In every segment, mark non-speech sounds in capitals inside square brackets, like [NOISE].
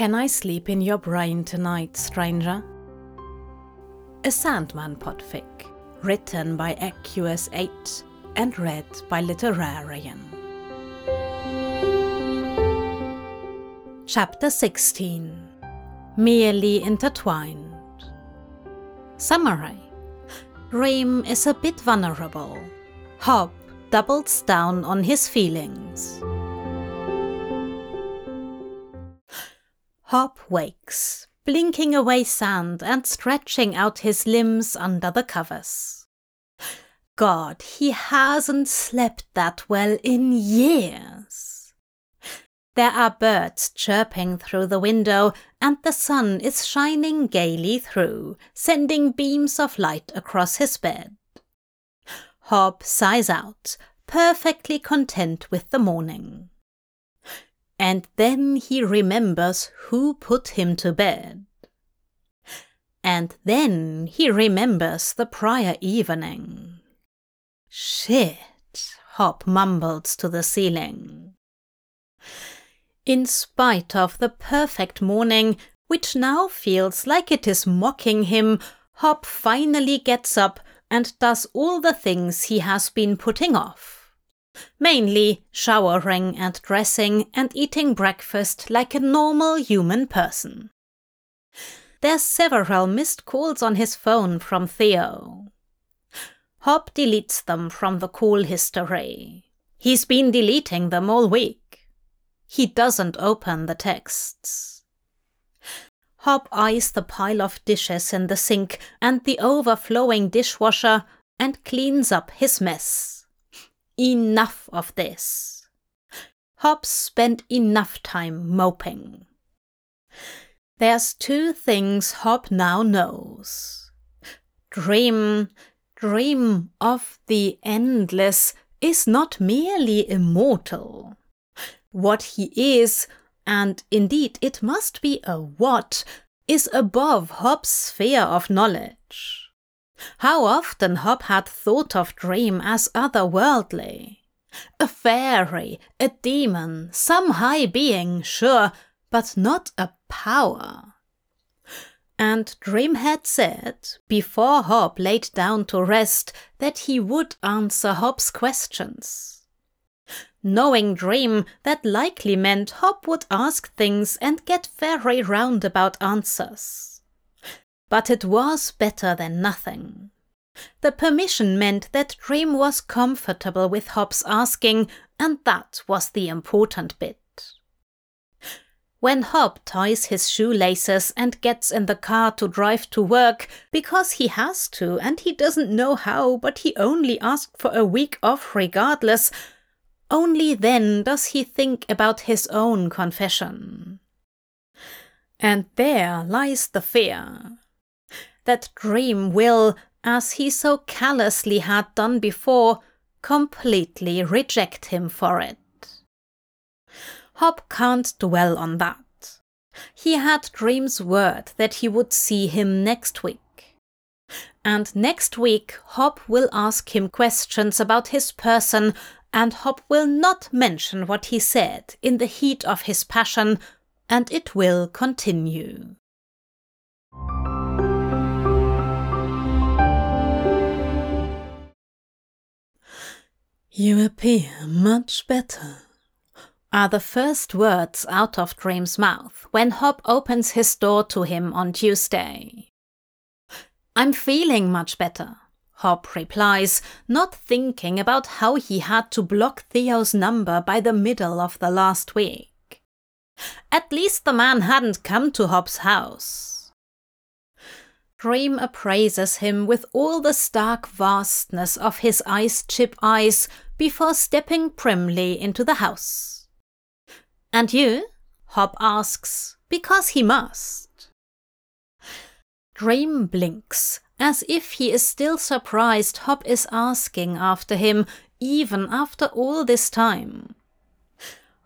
Can I sleep in your brain tonight, stranger? A Sandman podfic, written by equus8 and read by Literarion. Chapter 16 Merely Intertwined Summary Dream is a bit vulnerable. Hob doubles down on his feelings. Hob wakes, blinking away sand and stretching out his limbs under the covers. God, he hasn't slept that well in years. There are birds chirping through the window, and the sun is shining gaily through, sending beams of light across his bed. Hob sighs out, perfectly content with the morning. And then he remembers who put him to bed. And then he remembers the prior evening. Shit, Hob mumbles to the ceiling. In spite of the perfect morning, which now feels like it is mocking him, Hob finally gets up and does all the things he has been putting off. Mainly showering and dressing and eating breakfast like a normal human person. There's several missed calls on his phone from Theo. Hob deletes them from the call history. He's been deleting them all week. He doesn't open the texts. Hob eyes the pile of dishes in the sink and the overflowing dishwasher and cleans up his mess. Enough of this. Hob's spent enough time moping. There's two things Hob now knows. Dream, dream of the endless is not merely immortal. What he is, and indeed it must be a what, is above Hob's sphere of knowledge. How often Hob had thought of Dream as otherworldly. A fairy, a demon, some high being, sure, but not a power. And Dream had said, before Hob laid down to rest, that he would answer Hob's questions. Knowing Dream, that likely meant Hob would ask things and get very roundabout answers but it was better than nothing. The permission meant that Dream was comfortable with Hob's asking, and that was the important bit. When Hob ties his shoelaces and gets in the car to drive to work, because he has to and he doesn't know how, but he only asked for a week off regardless, only then does he think about his own confession. And there lies the fear that Dream will, as he so callously had done before, completely reject him for it. Hob can't dwell on that. He had Dream's word that he would see him next week. And next week, Hob will ask him questions about his person, and Hob will not mention what he said in the heat of his passion, and it will continue. You appear much better, are the first words out of Dream's mouth when Hob opens his door to him on Tuesday. I'm feeling much better, Hob replies, not thinking about how he had to block Theo's number by the middle of the last week. At least the man hadn't come to Hob's house. Dream appraises him with all the stark vastness of his ice chip eyes before stepping primly into the house. And you? Hob asks, because he must. Dream blinks, as if he is still surprised Hob is asking after him, even after all this time.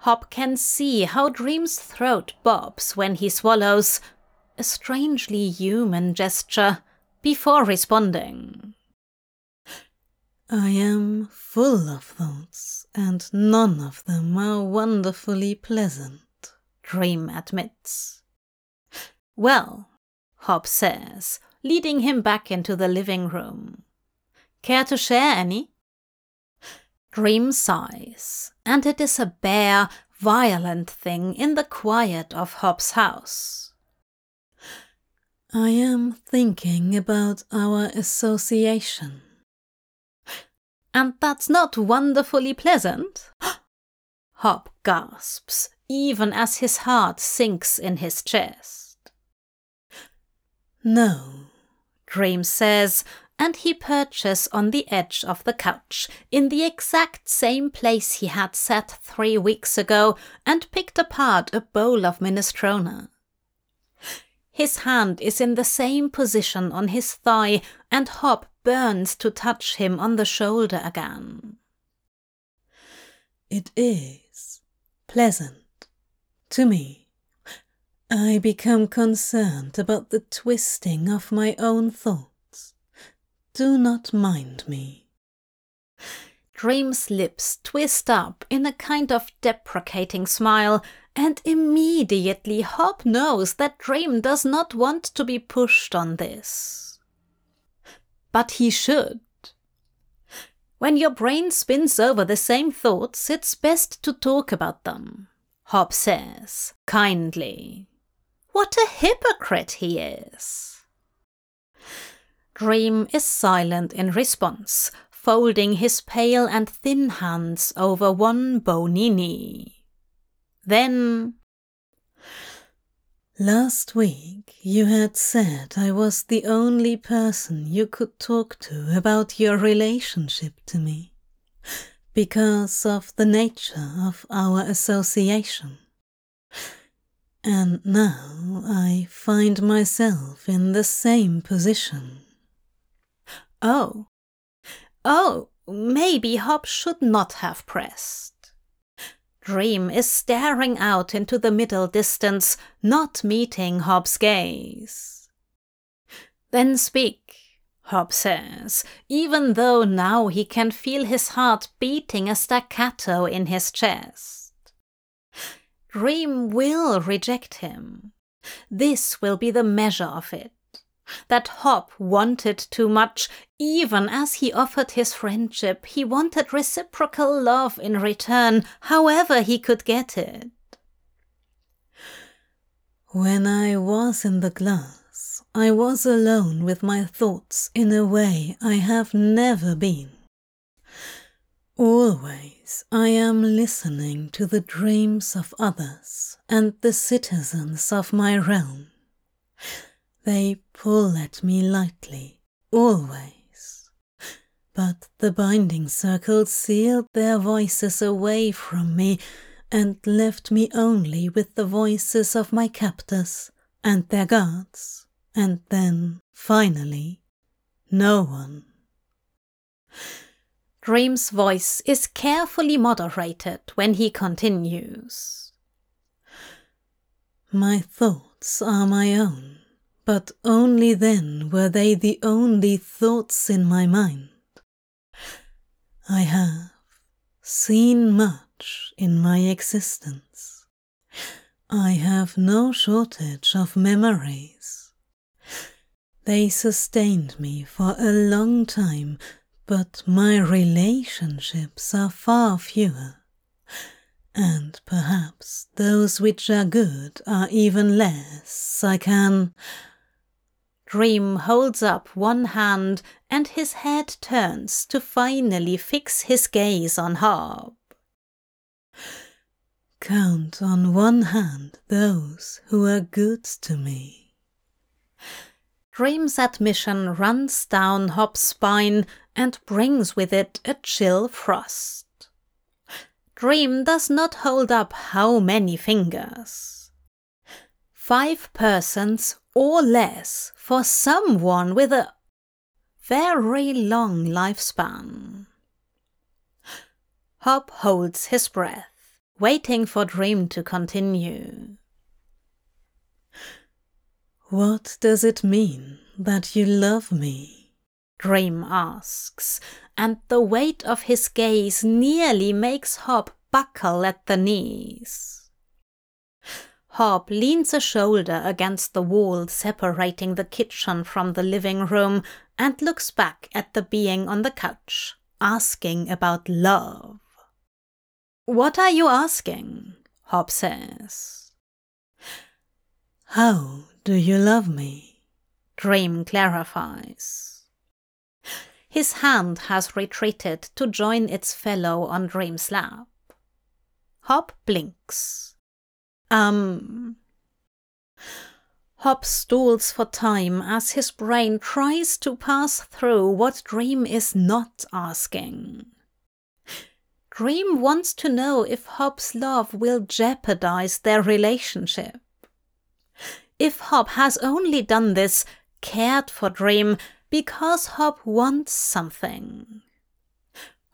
Hob can see how Dream's throat bobs when he swallows, a strangely human gesture, before responding. I am full of thoughts, and none of them are wonderfully pleasant, Dream admits. Well, Hob says, leading him back into the living room. Care to share any? Dream sighs, and it is a bare, violent thing in the quiet of Hob's house. I am thinking about our association. And that's not wonderfully pleasant? [GASPS] Hob gasps, even as his heart sinks in his chest. No, Dream says, and he perches on the edge of the couch, in the exact same place he had sat three weeks ago and picked apart a bowl of minestrone. His hand is in the same position on his thigh, and Hob burns to touch him on the shoulder again. It is pleasant to me. I become concerned about the twisting of my own thoughts. Do not mind me. Dream's lips twist up in a kind of deprecating smile, and immediately Hob knows that Dream does not want to be pushed on this. But he should. When your brain spins over the same thoughts, it's best to talk about them, Hob says, kindly. What a hypocrite he is! Dream is silent in response, folding his pale and thin hands over one bony knee. Then. Last week you had said I was the only person you could talk to about your relationship to me because of the nature of our association. And now I find myself in the same position. Oh. Oh, maybe Hob should not have pressed. Dream is staring out into the middle distance, not meeting Hob's gaze. Then speak, Hob says, even though now he can feel his heart beating a staccato in his chest. Dream will reject him. This will be the measure of it that Hob wanted too much. Even as he offered his friendship, he wanted reciprocal love in return, however he could get it. When I was in the glass, I was alone with my thoughts in a way I have never been. Always I am listening to the dreams of others and the citizens of my realm. They pull at me lightly, always. But the binding circle sealed their voices away from me and left me only with the voices of my captors and their guards, and then, finally, no one. Dream's voice is carefully moderated when he continues. My thoughts are my own but only then were they the only thoughts in my mind. I have seen much in my existence. I have no shortage of memories. They sustained me for a long time, but my relationships are far fewer. And perhaps those which are good are even less. I can Dream holds up one hand and his head turns to finally fix his gaze on Hob. Count on one hand those who are good to me. Dream's admission runs down Hob's spine and brings with it a chill frost. Dream does not hold up how many fingers. Five persons or less for someone with a very long lifespan. Hob holds his breath, waiting for Dream to continue. What does it mean that you love me? Dream asks, and the weight of his gaze nearly makes Hob buckle at the knees. Hob leans a shoulder against the wall separating the kitchen from the living room and looks back at the being on the couch, asking about love. What are you asking? Hob says. How do you love me? Dream clarifies. His hand has retreated to join its fellow on Dream's lap. Hob blinks. Um. Hob stalls for time as his brain tries to pass through what Dream is not asking. Dream wants to know if Hob's love will jeopardize their relationship. If Hob has only done this, cared for Dream, because Hob wants something.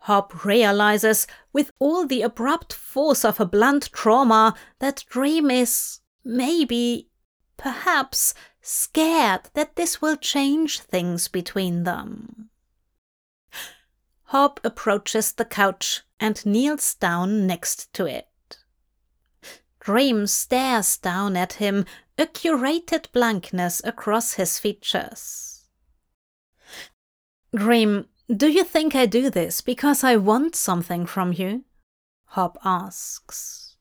Hob realizes, with all the abrupt force of a blunt trauma, that Dream is, maybe, perhaps, scared that this will change things between them. Hob approaches the couch and kneels down next to it. Dream stares down at him, a curated blankness across his features. Dream, do you think I do this because I want something from you? Hob asks.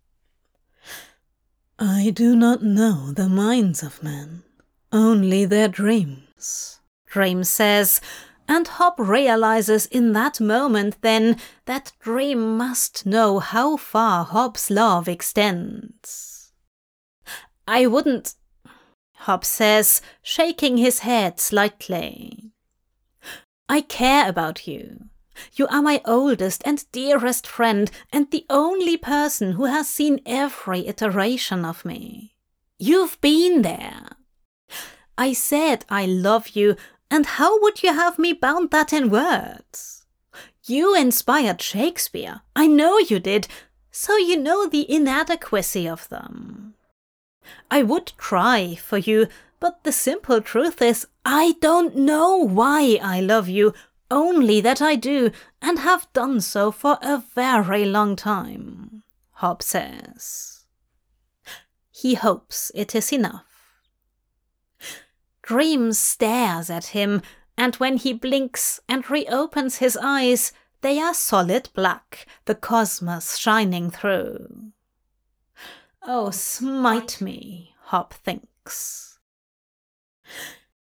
I do not know the minds of men, only their dreams. Dream says, and Hob realizes in that moment then that Dream must know how far Hob's love extends. I wouldn't, Hob says, shaking his head slightly. I care about you. You are my oldest and dearest friend, and the only person who has seen every iteration of me. You've been there. I said I love you, and how would you have me bound that in words? You inspired Shakespeare. I know you did, so you know the inadequacy of them. I would try for you, but the simple truth is, I don't know why I love you, only that I do, and have done so for a very long time, Hob says. He hopes it is enough. Dream stares at him, and when he blinks and reopens his eyes, they are solid black, the cosmos shining through. Oh, smite me, Hob thinks.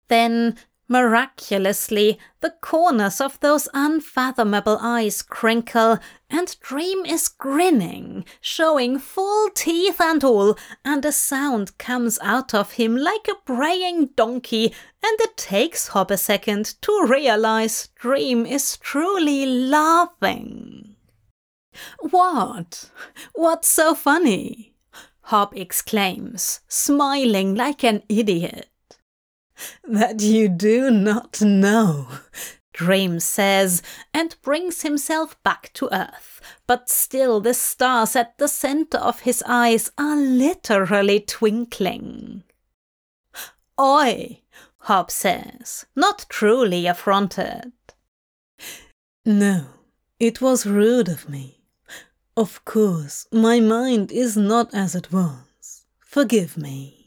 Then, miraculously, the corners of those unfathomable eyes crinkle, and Dream is grinning, showing full teeth and all, and a sound comes out of him like a braying donkey, and it takes Hob a second to realize Dream is truly laughing. What? What's so funny? Hob exclaims, smiling like an idiot that you do not know. Dream says, and brings himself back to earth, but still the stars at the center of his eyes are literally twinkling. Oi, Hob says, not truly affronted. No, it was rude of me. Of course, my mind is not as it was. Forgive me.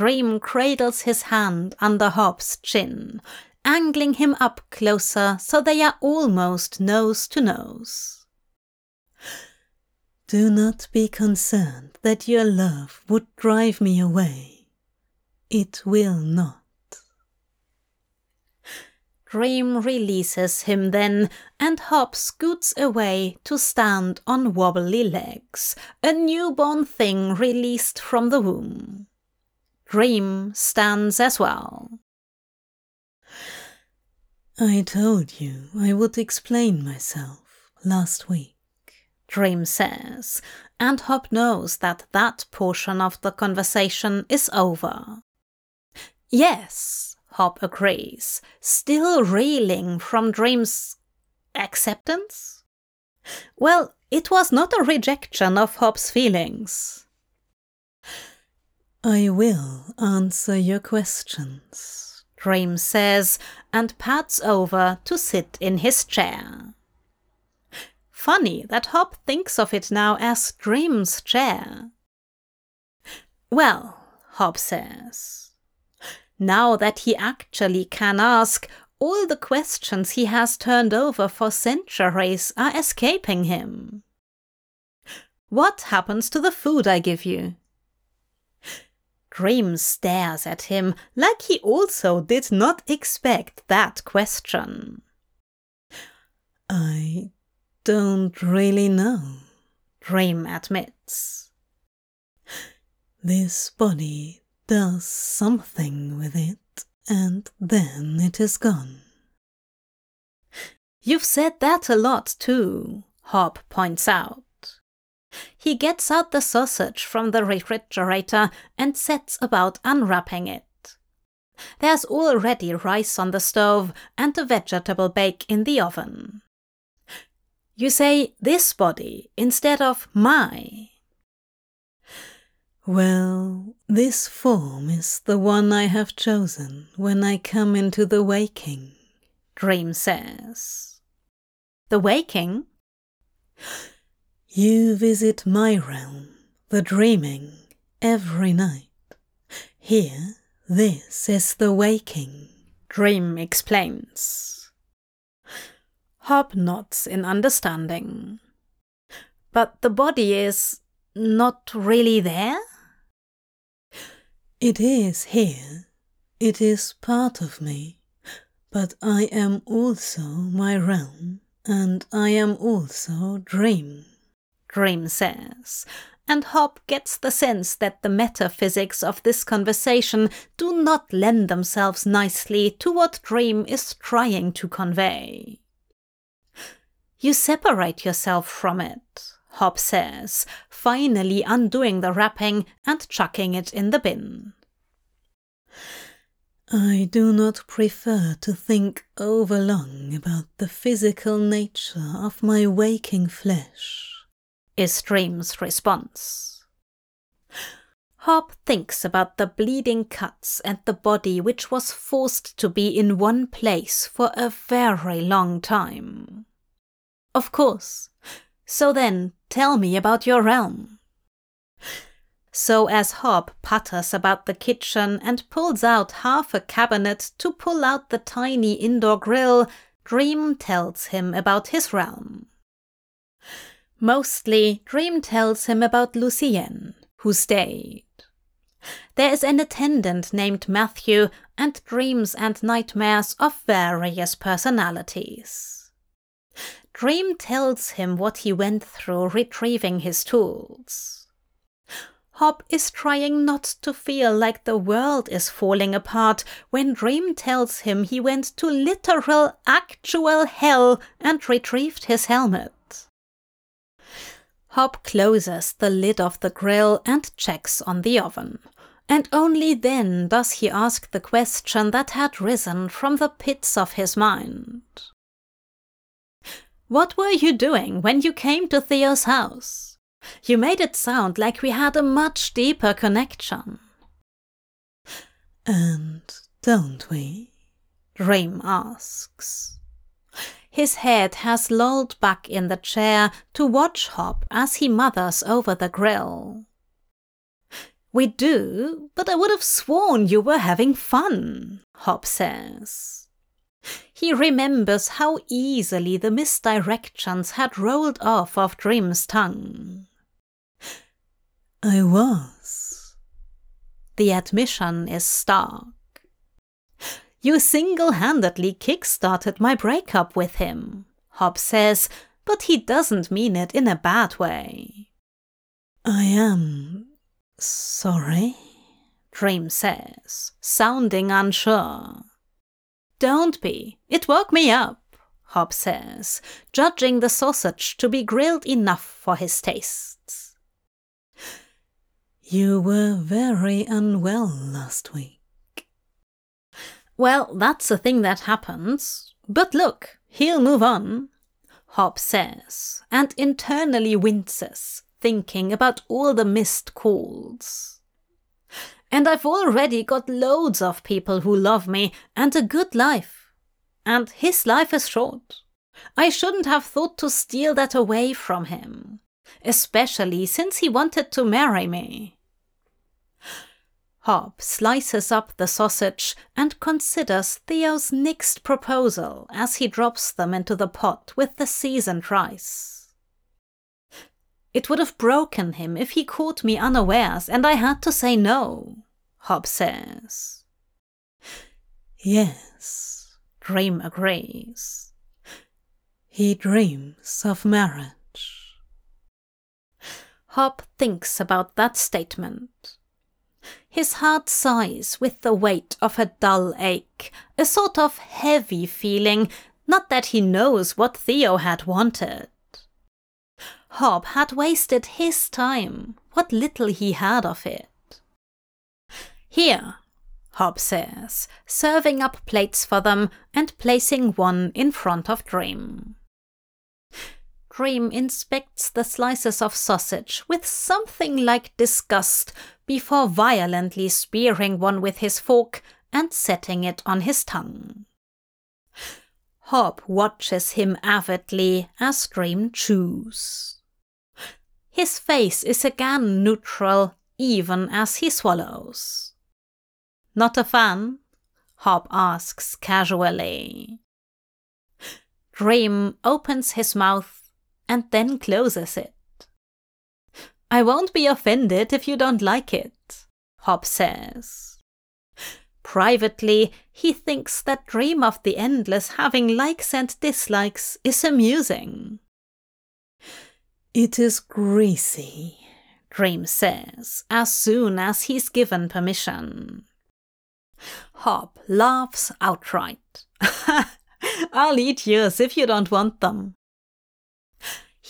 Dream cradles his hand under Hob's chin, angling him up closer so they are almost nose to nose. Do not be concerned that your love would drive me away. It will not. Dream releases him then, and Hob scoots away to stand on wobbly legs, a newborn thing released from the womb. Dream stands as well. I told you I would explain myself last week. Dream says, and Hob knows that that portion of the conversation is over. Yes, Hob agrees, still reeling from Dream's acceptance? Well, it was not a rejection of Hob's feelings. I will answer your questions, Dream says, and pats over to sit in his chair. Funny that Hob thinks of it now as Dream's chair. Well, Hob says, now that he actually can ask, all the questions he has turned over for centuries are escaping him. What happens to the food I give you? Dream stares at him like he also did not expect that question. I don't really know, Dream admits. This body does something with it, and then it is gone. You've said that a lot too, Hob points out. He gets out the sausage from the refrigerator and sets about unwrapping it. There's already rice on the stove and a vegetable bake in the oven. You say this body instead of my. Well, this form is the one I have chosen when I come into the waking, Dream says. The waking? You visit my realm, the dreaming, every night. Here, this is the waking, Dream explains. Hob nods in understanding. But the body is not really there? It is here. It is part of me. But I am also my realm, and I am also dream. Dream says, and Hob gets the sense that the metaphysics of this conversation do not lend themselves nicely to what Dream is trying to convey. You separate yourself from it, Hob says, finally undoing the wrapping and chucking it in the bin. I do not prefer to think overlong about the physical nature of my waking flesh is Dream's response. Hob thinks about the bleeding cuts and the body which was forced to be in one place for a very long time. Of course. So then, tell me about your realm. So as Hob putters about the kitchen and pulls out half a cabinet to pull out the tiny indoor grill, Dream tells him about his realm. Mostly, Dream tells him about Lucien, who stayed. There is an attendant named Matthew, and dreams and nightmares of various personalities. Dream tells him what he went through retrieving his tools. Hob is trying not to feel like the world is falling apart when Dream tells him he went to literal, actual hell and retrieved his helmet. Hob closes the lid of the grill and checks on the oven. And only then does he ask the question that had risen from the pits of his mind. What were you doing when you came to Theo's house? You made it sound like we had a much deeper connection. And don't we? Dream asks. His head has lolled back in the chair to watch Hob as he mothers over the grill. We do, but I would have sworn you were having fun, Hob says. He remembers how easily the misdirections had rolled off of Dream's tongue. I was. The admission is stark. You single handedly kick-started my breakup with him, Hob says, but he doesn't mean it in a bad way. I am sorry, Dream says, sounding unsure. Don't be. It woke me up, Hob says, judging the sausage to be grilled enough for his tastes. You were very unwell last week. Well, that's a thing that happens. But look, he'll move on, Hob says, and internally winces, thinking about all the missed calls. And I've already got loads of people who love me and a good life. And his life is short. I shouldn't have thought to steal that away from him, especially since he wanted to marry me. Hob slices up the sausage and considers Theo's next proposal as he drops them into the pot with the seasoned rice. It would have broken him if he caught me unawares and I had to say no, Hob says. Yes, Dream agrees. He dreams of marriage. Hob thinks about that statement. His heart sighs with the weight of a dull ache, a sort of heavy feeling, not that he knows what Theo had wanted. Hob had wasted his time, what little he had of it. Here, Hob says, serving up plates for them and placing one in front of Dream. Dream inspects the slices of sausage with something like disgust before violently spearing one with his fork and setting it on his tongue. Hob watches him avidly as Dream chews. His face is again neutral even as he swallows. Not a fan? Hob asks casually. Dream opens his mouth and then closes it. I won't be offended if you don't like it, Hob says. Privately, he thinks that dream of the endless having likes and dislikes is amusing. It is greasy, Dream says, as soon as he's given permission. Hob laughs outright. [LAUGHS] I'll eat yours if you don't want them.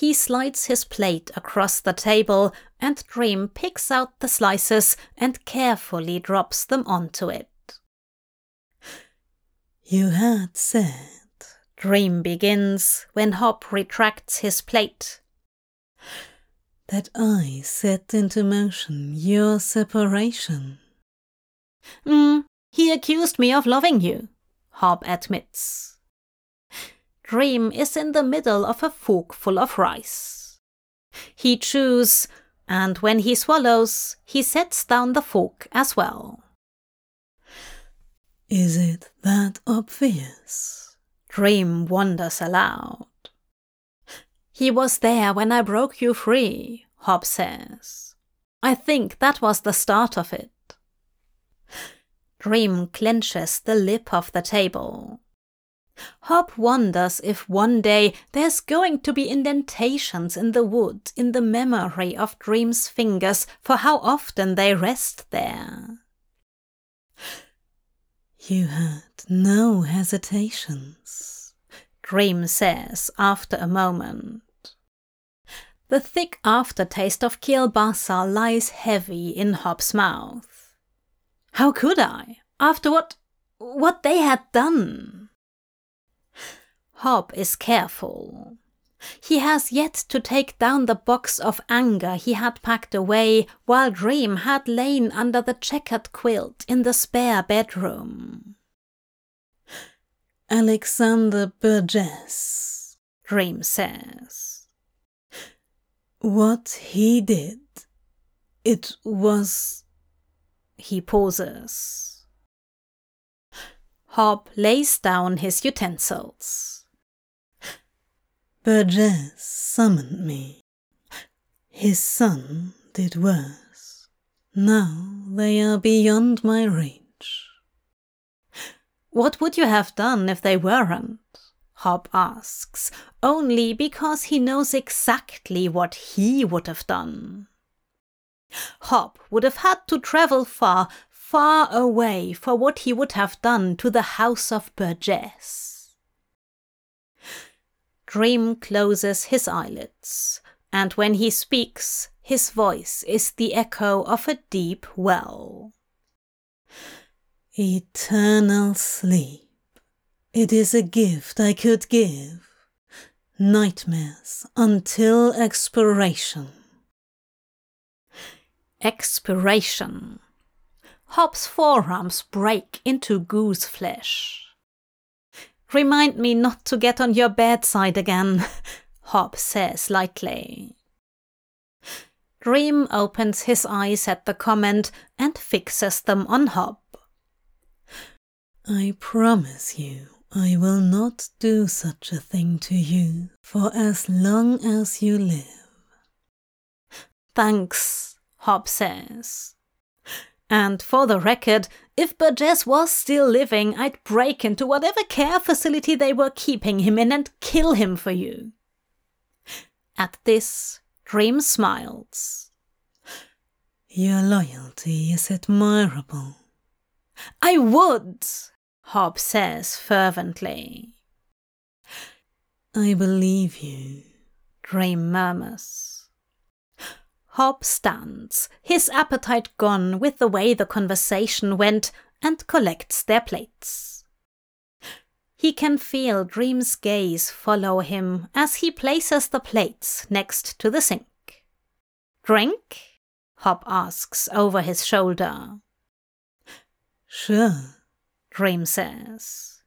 He slides his plate across the table, and Dream picks out the slices and carefully drops them onto it. You had said, Dream begins when Hob retracts his plate. That I set into motion your separation. Hmm, he accused me of loving you, Hob admits. Dream is in the middle of a fork full of rice. He chews, and when he swallows, he sets down the fork as well. Is it that obvious? Dream wonders aloud. He was there when I broke you free, Hob says. I think that was the start of it. Dream clenches the lip of the table. Hob wonders if one day there's going to be indentations in the wood in the memory of Dream's fingers for how often they rest there. You had no hesitations, Dream says after a moment. The thick aftertaste of kielbasa lies heavy in Hob's mouth. How could I, after what what they had done? Hob is careful. He has yet to take down the box of anger he had packed away while Dream had lain under the checkered quilt in the spare bedroom. Alexander Burgess, Dream says. What he did, it was. He pauses. Hob lays down his utensils. Burgess summoned me. His son did worse. Now they are beyond my reach. What would you have done if they weren't? Hob asks, only because he knows exactly what he would have done. Hob would have had to travel far, far away for what he would have done to the house of Burgess. Dream closes his eyelids, and when he speaks, his voice is the echo of a deep well. Eternal sleep. It is a gift I could give. Nightmares until expiration. Expiration. Hob's forearms break into goose flesh. Remind me not to get on your bedside again, [LAUGHS] Hob says lightly. Dream opens his eyes at the comment and fixes them on Hob. I promise you I will not do such a thing to you for as long as you live. Thanks, Hob says. And for the record, if Burgess was still living, I'd break into whatever care facility they were keeping him in and kill him for you. At this, Dream smiles. Your loyalty is admirable. I would, Hob says fervently. I believe you, Dream murmurs. Hob stands, his appetite gone with the way the conversation went, and collects their plates. He can feel Dream's gaze follow him as he places the plates next to the sink. Drink? Hob asks over his shoulder. Sure, Dream says.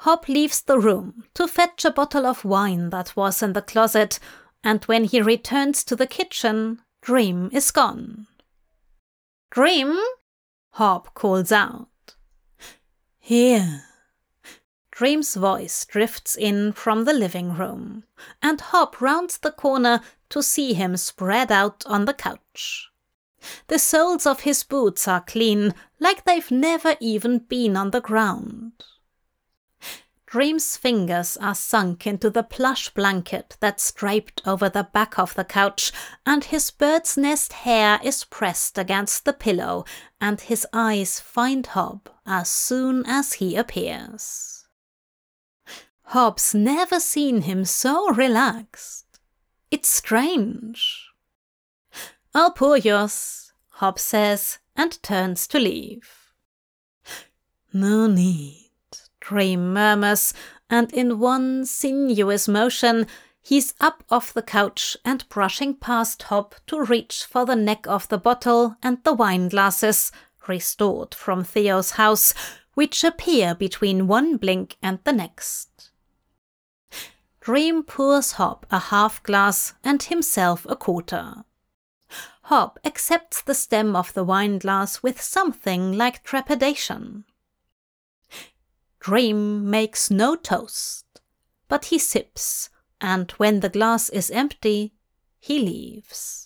Hob leaves the room to fetch a bottle of wine that was in the closet, and when he returns to the kitchen, Dream is gone. Dream? Hob calls out. Here. Dream's voice drifts in from the living room, and Hob rounds the corner to see him spread out on the couch. The soles of his boots are clean, like they've never even been on the ground. Dream's fingers are sunk into the plush blanket that's draped over the back of the couch, and his bird's nest hair is pressed against the pillow, and his eyes find Hob as soon as he appears. Hob's never seen him so relaxed. It's strange. I'll pour yours, Hob says, and turns to leave. No need, Dream murmurs, and in one sinuous motion, he's up off the couch and brushing past Hob to reach for the neck of the bottle and the wine glasses, restored from Theo's house, which appear between one blink and the next. Dream pours Hob a half glass and himself a quarter. Hob accepts the stem of the wine glass with something like trepidation. Dream makes no toast, but he sips, and when the glass is empty, he leaves.